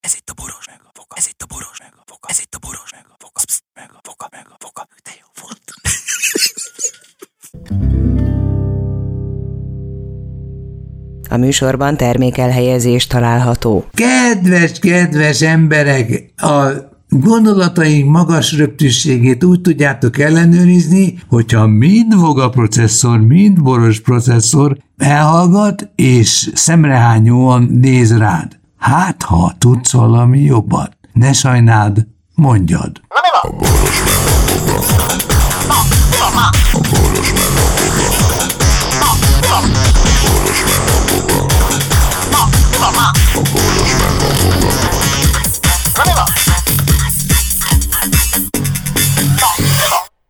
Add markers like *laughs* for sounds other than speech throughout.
Ez itt a boros meg a foka. Ez itt a boros meg a foka. Ez itt a boros meg a foka. Psz, meg a foka, meg a foka. De jó volt. A műsorban termékelhelyezés található. Kedves, kedves emberek, a gondolataink magas röptűségét úgy tudjátok ellenőrizni, hogyha mind voga processzor, mind boros processzor elhallgat, és szemrehányóan néz rád. Hát, ha tudsz valami jobbat, ne sajnáld, mondjad.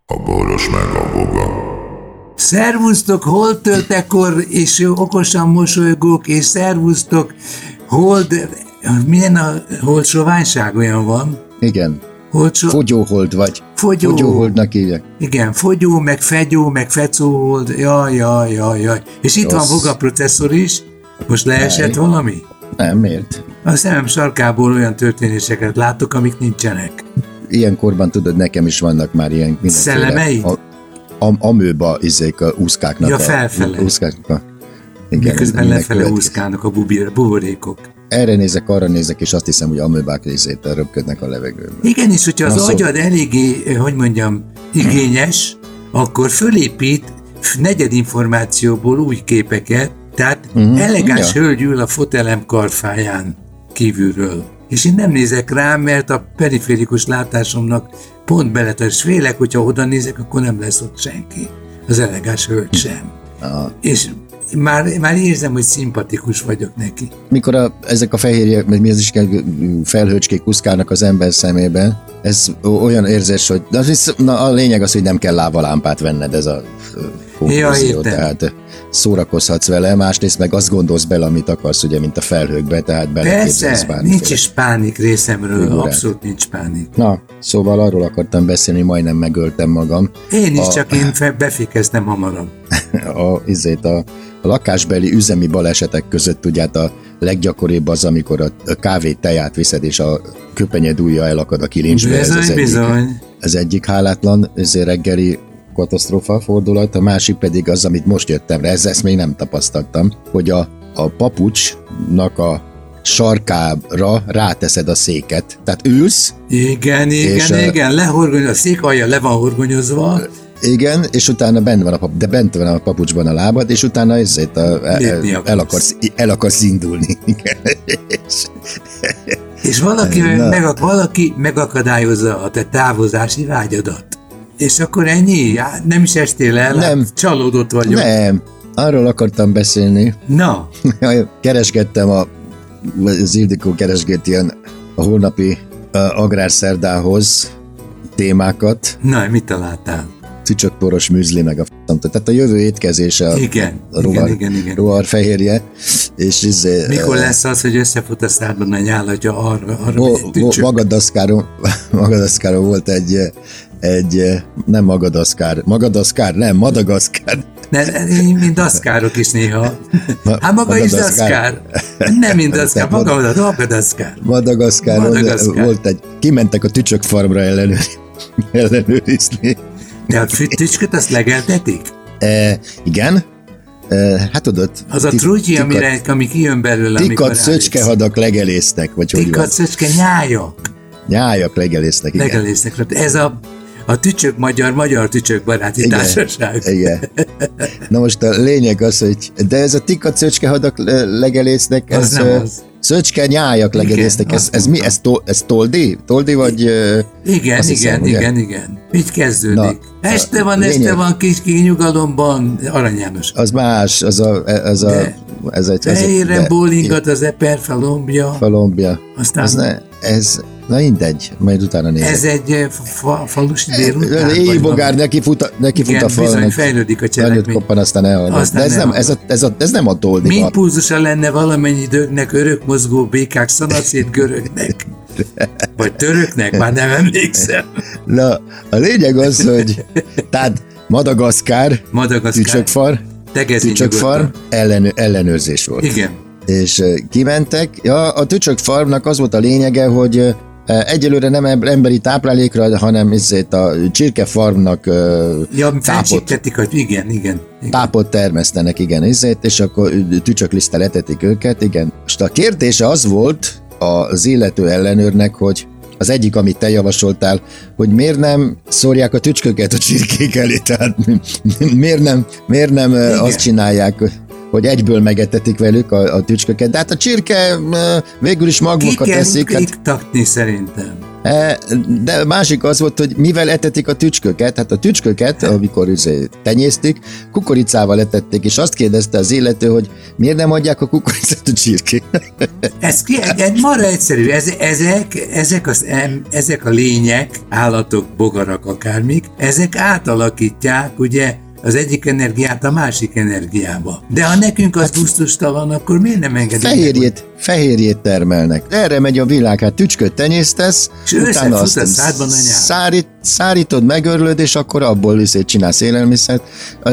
A boros meg a boga. Szervusztok, holdtöltekor, és okosan mosolygók, és szervusztok, hold, milyen a hold soványság olyan van? Igen. Hold so, Fogyóhold vagy. Fogyó. Fogyóholdnak hívják. igen, fogyó, meg fegyó, meg fecóhold, jaj, jaj, jaj, jaj. És itt van Rossz. Voga processzor is, most leesett Nej. valami? Nem, miért? A szemem sarkából olyan történéseket látok, amik nincsenek. Ilyen korban tudod, nekem is vannak már ilyen mindenféle... Szellemeid? A, a, amőba izék a úszkáknak. Ja, a, felfele. Úszkáknak a, igen, Miközben lefele úszkálnak a bubir, buborékok. Erre nézek, arra nézek, és azt hiszem, hogy amőbák részét röpködnek a levegőben. Igen, és hogyha az Na, szó- agyad eléggé, hogy mondjam, igényes, akkor fölépít negyed információból új képeket, tehát Mhm, elegáns ja. hölgy ül a fotelem karfáján kívülről. És én nem nézek rá, mert a periférikus látásomnak pont beletesz. Félek, hogyha oda nézek, akkor nem lesz ott senki. Az elegáns hölgy sem. Aha. És már, már érzem, hogy szimpatikus vagyok neki. Mikor a, ezek a fehérje, vagy mi az is felhőcskék kuszkálnak az ember szemében, ez olyan érzés, hogy na, a lényeg az, hogy nem kell lávalámpát venned, ez a konklúzió, értem. tehát szórakozhatsz vele, másrészt meg azt gondolsz bele, amit akarsz, ugye, mint a felhőkbe, tehát beleképzelsz Persze, nincs is pánik részemről, figurát. abszolút nincs pánik. Na, szóval arról akartam beszélni, majdnem megöltem magam. Én is, A- csak én befékeztem hamarabb. *laughs* A, izét, a, a lakásbeli üzemi balesetek között ugye hát a leggyakoribb az, amikor a, kávét, teját viszed, és a köpenyed ujja elakad a kilincsbe. ez, az Bizony, egyik, bizony. ez egyik hálátlan ezért reggeli katasztrófa fordulat, a másik pedig az, amit most jöttem rá, ez, ezt még nem tapasztaltam, hogy a, a papucsnak a sarkára ráteszed a széket. Tehát ülsz, Igen, igen, És, igen, lehorgony, a szék alja le van horgonyozva, Igen, és utána bent van a, pap, de bent van a papucsban a lábad, és utána ezért a, el, Lépni el, akarsz. el, akarsz, el akarsz indulni. *laughs* Igen. És- és valaki, Na. meg, valaki megakadályozza a te távozási vágyadat. És akkor ennyi? Nem is estél el? Nem. Hát Csalódott vagyok. Nem, arról akartam beszélni. Na, *laughs* Keresgettem a, az Ildikó keresgét ilyen a holnapi uh, agrárszerdához témákat, na, mit találtál? tücsökporos műzli, meg a f***om. Tehát a jövő étkezése a, Igen, a rovar, igen, igen, igen. rovar fehérje, és izé, Mikor eh, lesz az, hogy összefut a szádban a nyál, hogyha arra, arra vo- tücsök? Magadaszkáron, *laughs* Magadaszkáron volt egy, egy, eh, nem Magadaszkár, Magadaszkár, nem, Madagaszkár. Ne, ne, mint daszkárok is néha. Hát maga is Madagaszkár. daszkár. Nem mint daszkár, maga oda, maga daszkár. Madagaszkáron Madagaszkár. volt egy, kimentek a tücsök farmra ellenőr, ellenőrizni. De a tücsköt azt legeltetik? E, igen, e, hát tudod, Az a trutyi, amire, ami kijön belőle, Tikat szöcskehadak legelésznek, vagy hogy. Tikat, szöcske, nyájak. Nyájak legelésznek, igen. Legelésznek. Ez a, a tücsök magyar, magyar tücsök baráti Igen. társaság. Igen. Na most a lényeg az, hogy de ez a tikat szöcskehadak le- legelésznek, Az ez nem az. szöcske nyájak legelésznek, ez, ez mi? Ez, to, ez toldi? Toldi vagy... Igen, azt igen, hiszem, ugye? igen, igen. Így kezdődik. Na, este van, este lényeg- van, kis kinyugalomban, Arany János. Az más, az a, ez a, De ez egy... De- bólingat az eper felombja. Kolumbia. Aztán Ez, ne, ez, na mindegy, majd utána nézek. ez egy eh, fa, falusi délután. vagy Éjbogár, valami. neki fut a, neki fut a bizony, falnak. fejlődik a Nagyot cselekmény. koppan, aztán elhal. Aztán De ez nem, ez, a, ez, a, ez nem a toldi Mi impulzusa lenne valamennyi dögnek örök mozgó békák szanaszét görögnek? Vagy töröknek? Már nem emlékszem. Na, a lényeg az, hogy tehát Madagaszkár, Madagaszkár. tücsökfar, tücsökfar, ellen, ellenőrzés volt. Igen. és ö, kimentek. Ja, a tücsök farmnak az volt a lényege, hogy egyelőre nem em- emberi táplálékra, hanem ezért a csirke farmnak ö, Ja, tápot, hogy igen, igen. igen. tápot termesztenek, igen, ezért, és akkor tücsöklisztel etetik őket, igen. Most a kérdése az volt az illető ellenőrnek, hogy az egyik, amit te javasoltál, hogy miért nem szórják a tücsköket a csirkék elé, tehát miért nem, miért nem Igen. azt csinálják, hogy egyből megetetik velük a, a tücsköket. De hát a csirke végül is Ki magmukat kell teszik. Hát, iktatni szerintem. E, De másik az volt, hogy mivel etetik a tücsköket, hát a tücsköket, amikor izé tenyésztik, kukoricával etették, és azt kérdezte az illető, hogy miért nem adják a kukoricát a csirkének. Ez, ki, ez marra egyszerű. Ez, ezek, ezek, az, ezek a lények, állatok, bogarak, akármik, ezek átalakítják, ugye, az egyik energiát a másik energiába. De ha nekünk az gusztustalan, akkor miért nem engedünk? meg, Fehérjét, fehérjét termelnek. Erre megy a világ, hát tücsköt tenyésztesz, És összefut a szádban a szárít, szárítod, megörlöd, és akkor abból is csinálsz élelmiszert.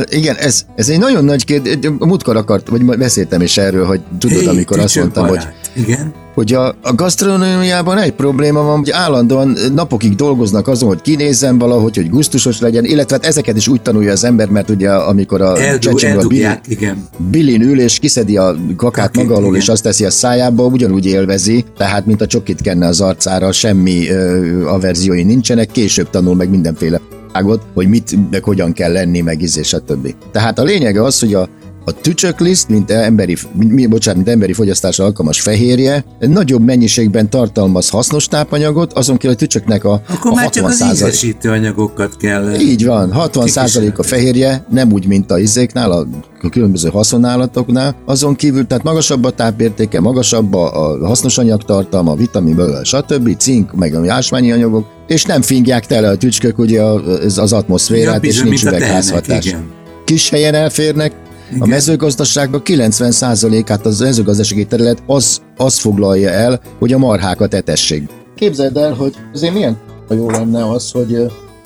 Igen, ez, ez egy nagyon nagy kérdés. Múltkor akart, vagy beszéltem is erről, hogy tudod, Hé, amikor azt mondtam, hogy tücsőbarát. Igen. Hogy a, a gasztronómiában egy probléma van, hogy állandóan napokig dolgoznak azon, hogy kinézzen valahogy, hogy gusztusos legyen, illetve hát ezeket is úgy tanulja az ember, mert ugye amikor a csecsemő a eldugják, igen. Billin ül és kiszedi a kakát Kakit, maga alól, és azt teszi a szájába, ugyanúgy élvezi, tehát mint a csokit kenne az arcára, semmi ö, averziói nincsenek, később tanul meg mindenféle ágot, hogy mit, meg hogyan kell lenni, meg a többi. Tehát a lényege az, hogy a a tücsökliszt, mint emberi, mi, bocsánat, mint emberi fogyasztásra alkalmas fehérje, nagyobb mennyiségben tartalmaz hasznos tápanyagot, azon kívül a tücsöknek a, Akkor a már csak 60 az százalék- anyagokat kell. így van, 60 a fehérje, nem úgy, mint a izéknál, a különböző haszonállatoknál. Azon kívül, tehát magasabb a tápértéke, magasabb a, hasznos anyagtartalma, a vitamin, stb., cink, meg a ásványi anyagok, és nem fingják tele a tücskök ugye az, az atmoszférát, és bizony, nincs üvegházhatás. Kis helyen elférnek, a Igen. mezőgazdaságban 90%-át az mezőgazdasági terület az, az foglalja el, hogy a marhákat etessék. Képzeld el, hogy azért milyen jó lenne az, hogy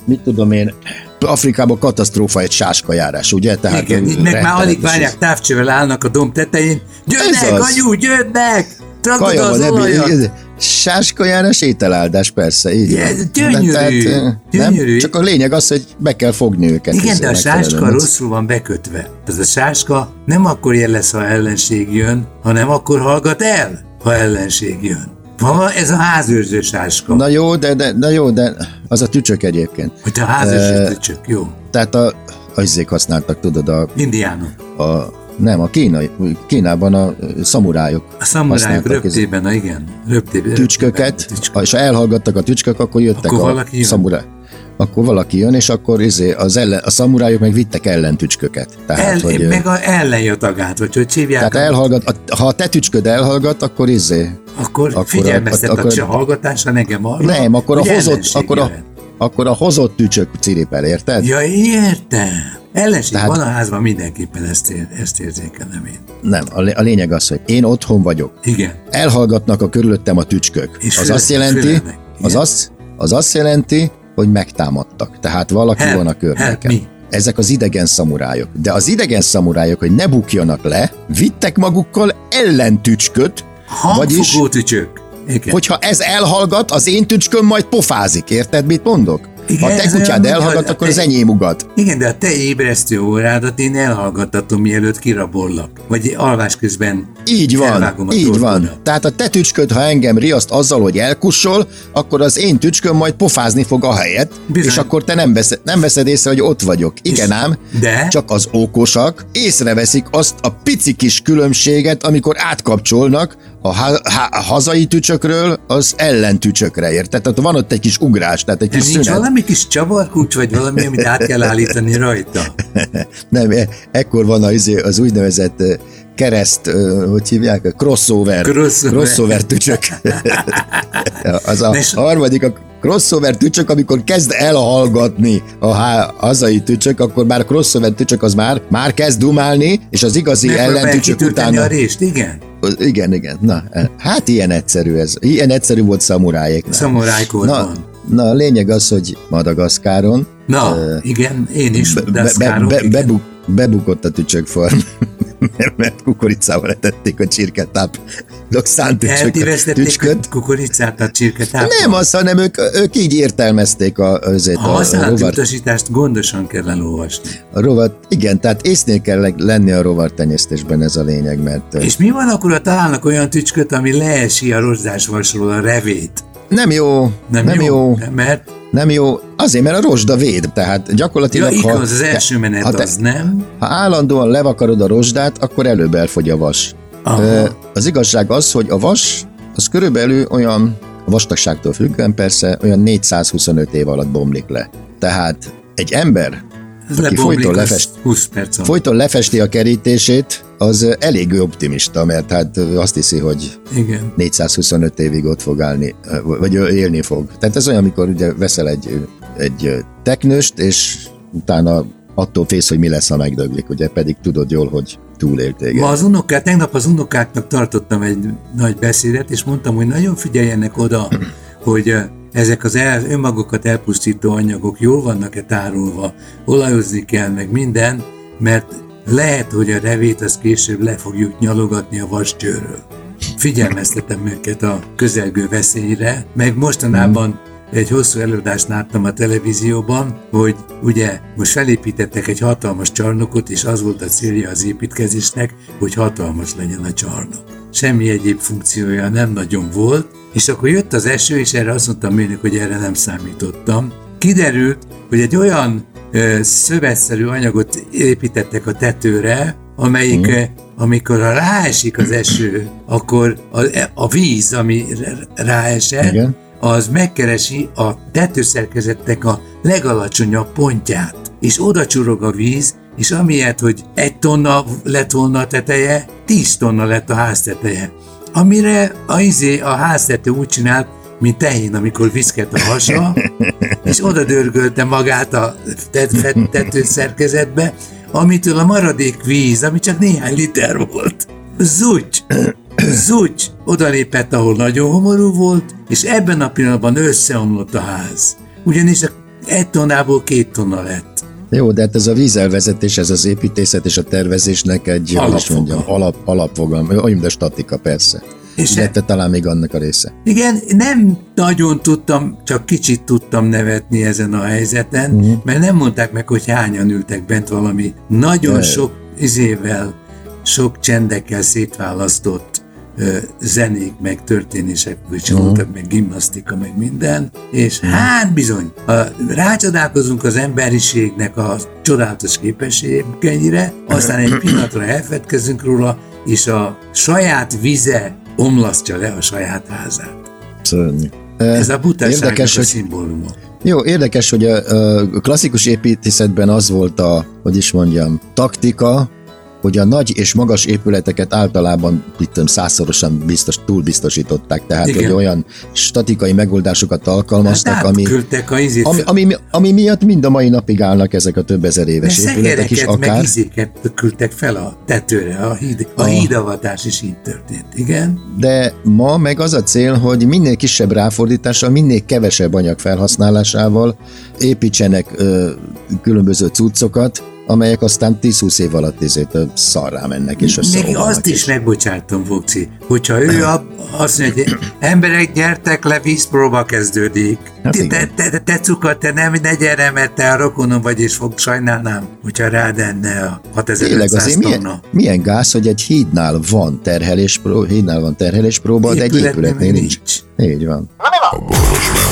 mit tudom én, Afrikában katasztrófa egy sáskajárás, ugye? Tehát Igen, meg már alig várják, távcsővel állnak a domb tetején. Gyönnek, anyu, gyönnek! Kaja van, ebbé- olajat! igen, sáskajárás ételáldás, persze, így van. gyönyörű, De ö, gyönyörű. Nem, csak a lényeg az, hogy be kell fogni őket. Igen, de a sáska rosszul van bekötve. Ez a sáska nem akkor jel lesz, ha ellenség jön, hanem akkor hallgat el, ha ellenség jön. Ha ez a házőrző sáska. Na jó, de, de, na jó, de az a tücsök egyébként. Hogy a házőrző tücsök, jó. Tehát a, a izzék használtak, tudod, a, Indiánok. a nem, a kínai, Kínában a szamurájok A ez- röptében, na igen. Röptében. tücsköket, Tücsköket. és ha elhallgattak a tücskök, akkor jöttek Akkor a valaki jön. szamuráj. Akkor valaki jön, és akkor izé, az ellen, a szamurájok meg vittek ellentücsköket. Tehát, El, hogy, meg a ellenjatagát, vagy hogy hívják. tehát elhallgat, a, ha a te tücsköd elhallgat, akkor izé, akkor, akkor- figyelmeztet akkor- a hallgatásra engem arra, nem, akkor a hozott, akkor a, akkor a hozott tücsök ciripel, érted? Ja, értem. Ellenség Tehát- van a házban, mindenképpen ezt, ér, ezt érzékelem én. Nem, a, lé- a lényeg az, hogy én otthon vagyok, Igen. elhallgatnak a körülöttem a tücskök. És az azt jelenti, az azt, az azt jelenti, hogy megtámadtak. Tehát valaki Help, van a help környéken. me. Ezek az idegen szamurájok. De az idegen szamurájok, hogy ne bukjanak le, vittek magukkal ellentücsköt, vagyis, tücsök. Igen. hogyha ez elhallgat, az én tücsköm majd pofázik. Érted, mit mondok? Igen, ha te kutyád elhallgat, akkor az enyém ugat. Igen, de a te ébresztő órádat én elhallgattatom, mielőtt kirabollak. Vagy alvás közben Így van, így van. Tehát a te tücsköd, ha engem riaszt azzal, hogy elkussol, akkor az én tücsköm majd pofázni fog a helyet, Bizony. és akkor te nem veszed, nem veszed észre, hogy ott vagyok. Igen És- ám, de? csak az okosak észreveszik azt a pici kis különbséget, amikor átkapcsolnak a, ha- ha- a hazai tücsökről az ellentücsökre, érted? Tehát van ott egy kis ugrás, tehát egy De kis szünet. Valami kis csavarkulcs, vagy valami, amit át kell állítani rajta? *laughs* Nem, e- ekkor van az, az úgynevezett kereszt, hogy hívják, crossover. Crossover. crossover tücsök. *laughs* az a És- harmadik, a crossover tücsök, amikor kezd elhallgatni a hazai tücsök, akkor már a crossover tücsök az már, már kezd dumálni, és az igazi Megpróbálják ellentücsök utána... a rést, igen? Igen, igen. Na, hát ilyen egyszerű ez. Ilyen egyszerű volt szamurájéknál. Szamurájkorban. Na, a lényeg az, hogy Madagaszkáron Na, igen, én is, be, de be, be, igen. bebuk, bebukott a tücsökfarm. *laughs* mert, mert kukoricával etették a csirketáp Eltévesztették tücsköt. kukoricát a csirketáppal. Nem az, hanem ők, ők így értelmezték a, azért A a, rovar, utasítást gondosan kell elolvasni. a rovar. Igen, tehát észnél kell lenni a rovartenyésztésben ez a lényeg, mert És mi van akkor, ha találnak olyan tücsköt, ami leesi a rozsdás vasról a revét? Nem jó, Nem, nem jó, jó Mert nem jó. Azért, mert a rozsda véd, tehát ja, gyakorlatilag, igaz, ha, az első menet ha te- az, nem? ha állandóan levakarod a rozsdát, akkor előbb elfogy a vas. Aha. Az igazság az, hogy a vas, az körülbelül olyan, a vastagságtól függően persze, olyan 425 év alatt bomlik le. Tehát egy ember, Ez aki folyton lefest- 20 perc alatt. folyton lefesti a kerítését, az elég optimista, mert hát azt hiszi, hogy Igen. 425 évig ott fog állni, vagy élni fog. Tehát ez olyan, amikor ugye veszel egy, egy teknőst, és utána attól félsz, hogy mi lesz, ha megdöglik, ugye pedig tudod jól, hogy túlélt téged. Ma az unokák, tegnap az unokáknak tartottam egy nagy beszédet, és mondtam, hogy nagyon figyeljenek oda, hogy ezek az el, önmagukat elpusztító anyagok jól vannak-e tárolva, olajozni kell, meg minden, mert lehet, hogy a revét az később le fogjuk nyalogatni a vascsőről. Figyelmeztetem őket a közelgő veszélyre, meg mostanában egy hosszú előadást láttam a televízióban, hogy ugye most felépítettek egy hatalmas csarnokot, és az volt a célja az építkezésnek, hogy hatalmas legyen a csarnok. Semmi egyéb funkciója nem nagyon volt, és akkor jött az eső, és erre azt mondtam mérnök, hogy erre nem számítottam. Kiderült, hogy egy olyan szövetszerű anyagot építettek a tetőre, amelyik, mm. amikor ráesik az eső, akkor a, a víz, ami ráesett, Igen. az megkeresi a tetőszerkezetnek a legalacsonyabb pontját, és oda csurog a víz, és amiatt, hogy egy tonna lett volna a teteje, 10 tonna lett a ház teteje. Amire a, izé, a háztető úgy csinált, mint tehén, amikor viszket a *laughs* hasa, és oda dörgölte magát a tet- fet- tetőszerkezetbe, amitől a maradék víz, ami csak néhány liter volt, zúgy, zúgy, odalépett, ahol nagyon homorú volt, és ebben a pillanatban összeomlott a ház. Ugyanis egy tonnából két tonna lett. Jó, de hát ez a vízelvezetés, ez az építészet és a tervezésnek egy, Alapfogalom. mondjam, alap, alapfogalom, olyan, a statika persze. És e- te talán még annak a része. Igen, nem nagyon tudtam, csak kicsit tudtam nevetni ezen a helyzeten, Mhm. uh-huh. mert nem mondták meg, hogy hányan ültek bent valami nagyon De- sok izével, sok csendekkel szétválasztott ö, zenék, meg történések, Mhm. hogy voltak, meg gimnasztika, meg minden, és hát bizony, a, rácsodálkozunk az emberiségnek a csodálatos képességeire, aztán egy *clears throat* pillanatra elfedkezünk róla, és a saját vize omlasztja le a saját házát. Szörnyű. Ez a butaságnak Érdekes, a hogy szimbóluma. Jó, érdekes, hogy a, a klasszikus építészetben az volt a, hogy is mondjam, taktika, hogy a nagy és magas épületeket általában itt tudom, százszorosan biztos, túlbiztosították, tehát Igen. hogy olyan statikai megoldásokat alkalmaztak, Hát ami, a ami, ami, ami miatt mind a mai napig állnak ezek a több ezer éves épületek is, szekereket, meg akár. izéket küldtek fel a tetőre, a, híd, a A- hídavatás is így történt, igen? De ma meg az a cél, hogy minél kisebb ráfordítással, minél kevesebb anyag felhasználásával építsenek ö, különböző cuccokat, amelyek aztán 10-20 év alatt ezért ö, szarrá mennek és Neki összeomlanak. azt is megbocsátom, Vokci, hogyha ő a, azt mondja, hogy emberek, gyertek le, vízpróba kezdődik. Hát te, te, te, te, cuka, te nem, ne gyere, mert te a rokonom vagy, és fog sajnálnám, hogyha rád enne a Tényleg 6500 azért milyen, tonna. milyen gáz, hogy egy hídnál van terheléspróba, hídnál van terheléspróba, de egy Épületnél nincs. nincs. Így van. A boros meg